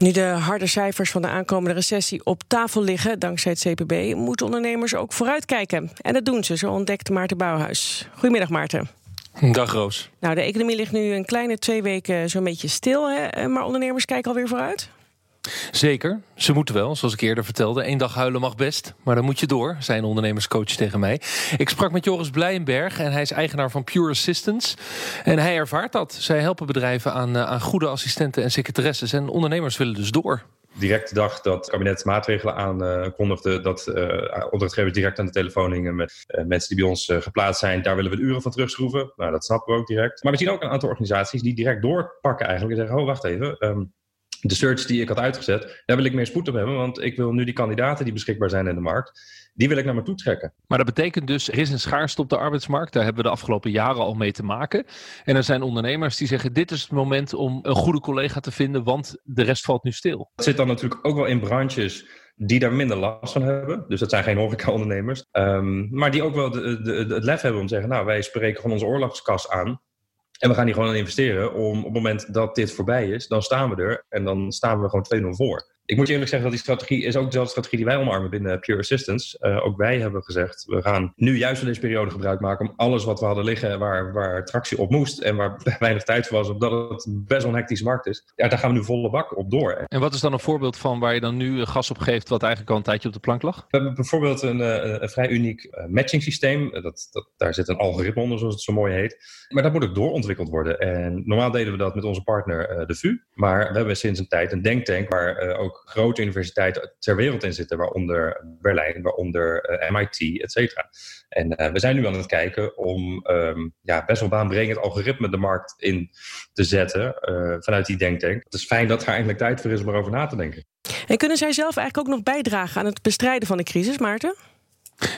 Nu de harde cijfers van de aankomende recessie op tafel liggen, dankzij het CPB, moeten ondernemers ook vooruitkijken. En dat doen ze, zo ontdekt Maarten Bouwhuis. Goedemiddag Maarten. Dag Roos. Nou, de economie ligt nu een kleine twee weken zo'n beetje stil, hè? maar ondernemers kijken alweer vooruit? Zeker, ze moeten wel, zoals ik eerder vertelde. Eén dag huilen mag best, maar dan moet je door, zei een ondernemerscoach tegen mij. Ik sprak met Joris Blijenberg en hij is eigenaar van Pure Assistance. En hij ervaart dat. Zij helpen bedrijven aan, eh, aan goede assistenten en secretaresses. En ondernemers willen dus door direct de dag dat het kabinet maatregelen aankondigde, dat uh, opdrachtgevers direct aan de telefoon hingen met uh, mensen die bij ons geplaatst zijn. Daar willen we de uren van terugschroeven. Nou, dat snappen we ook direct. Maar we zien ook een aantal organisaties die direct doorpakken eigenlijk en zeggen, oh wacht even, um, de search die ik had uitgezet, daar wil ik meer spoed op hebben. Want ik wil nu die kandidaten die beschikbaar zijn in de markt, die wil ik naar me toe trekken. Maar dat betekent dus, er is een schaarste op de arbeidsmarkt. Daar hebben we de afgelopen jaren al mee te maken. En er zijn ondernemers die zeggen, dit is het moment om een goede collega te vinden, want de rest valt nu stil. Dat zit dan natuurlijk ook wel in branches die daar minder last van hebben. Dus dat zijn geen horeca-ondernemers. Um, maar die ook wel de, de, de, het lef hebben om te zeggen, nou, wij spreken van onze oorlogskas aan. En we gaan hier gewoon aan investeren om op het moment dat dit voorbij is, dan staan we er en dan staan we gewoon 2-0 voor. Ik moet je eerlijk zeggen dat die strategie is ook dezelfde strategie die wij omarmen binnen Pure Assistance. Uh, ook wij hebben gezegd, we gaan nu juist van deze periode gebruik maken om alles wat we hadden liggen waar, waar tractie op moest en waar weinig tijd voor was, omdat het best wel een hectische markt is. Ja, daar gaan we nu volle bak op door. En wat is dan een voorbeeld van waar je dan nu gas op geeft wat eigenlijk al een tijdje op de plank lag? We hebben bijvoorbeeld een, een, een vrij uniek matching systeem. Dat, dat, daar zit een algoritme onder, zoals het zo mooi heet. Maar dat moet ook doorontwikkeld worden. En normaal deden we dat met onze partner uh, de VU. Maar we hebben sinds een tijd een denktank waar ook grote universiteiten ter wereld in zitten, waaronder Berlijn, waaronder uh, MIT, et cetera. En uh, we zijn nu aan het kijken om um, ja, best wel baanbrengend algoritme de markt in te zetten uh, vanuit die denktank. Het is fijn dat er eindelijk tijd voor is om erover na te denken. En kunnen zij zelf eigenlijk ook nog bijdragen aan het bestrijden van de crisis, Maarten?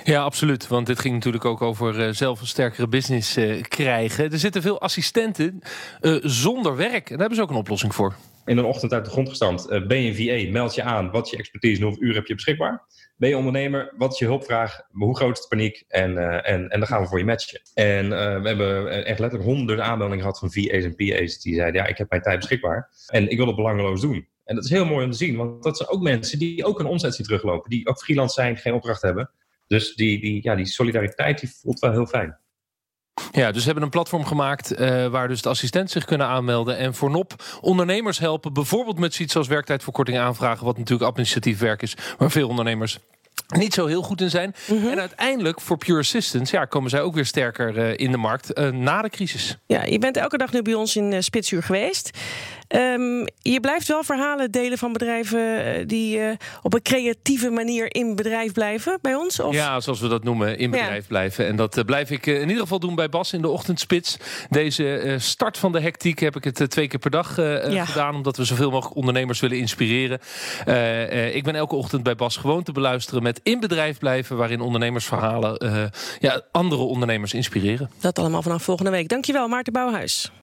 Ja, absoluut. Want dit ging natuurlijk ook over uh, zelf een sterkere business uh, krijgen. Er zitten veel assistenten uh, zonder werk. En daar hebben ze ook een oplossing voor in een ochtend uit de grond gestampt. Uh, ben je VA, meld je aan. Wat je expertise en hoeveel uur heb je beschikbaar? Ben je ondernemer, wat is je hulpvraag? Hoe groot is de paniek? En, uh, en, en dan gaan we voor je matchen. En uh, we hebben echt letterlijk honderden aanmeldingen gehad van VA's en PA's. Die zeiden, ja, ik heb mijn tijd beschikbaar. En ik wil het belangeloos doen. En dat is heel mooi om te zien. Want dat zijn ook mensen die ook een omzet zien teruglopen. Die ook freelance zijn, geen opdracht hebben. Dus die, die, ja, die solidariteit die voelt wel heel fijn. Ja, dus we hebben een platform gemaakt uh, waar dus de assistenten zich kunnen aanmelden. En voor NOP ondernemers helpen. Bijvoorbeeld met zoiets als werktijdverkorting aanvragen. Wat natuurlijk administratief werk is. Maar veel ondernemers niet zo heel goed in zijn. -hmm. En uiteindelijk voor Pure Assistance ja, komen zij ook weer sterker uh, in de markt uh, na de crisis. Ja, je bent elke dag nu bij ons in uh, Spitsuur geweest. Um, je blijft wel verhalen delen van bedrijven die op een creatieve manier in bedrijf blijven bij ons? Of? Ja, zoals we dat noemen, in bedrijf ja. blijven. En dat blijf ik in ieder geval doen bij Bas in de ochtendspits. Deze start van de hectiek heb ik het twee keer per dag ja. gedaan. Omdat we zoveel mogelijk ondernemers willen inspireren. ik ben elke ochtend bij Bas gewoon te beluisteren met in bedrijf blijven, waarin ondernemersverhalen ja, andere ondernemers inspireren. Dat allemaal vanaf volgende week. Dankjewel, Maarten Bouwhuis.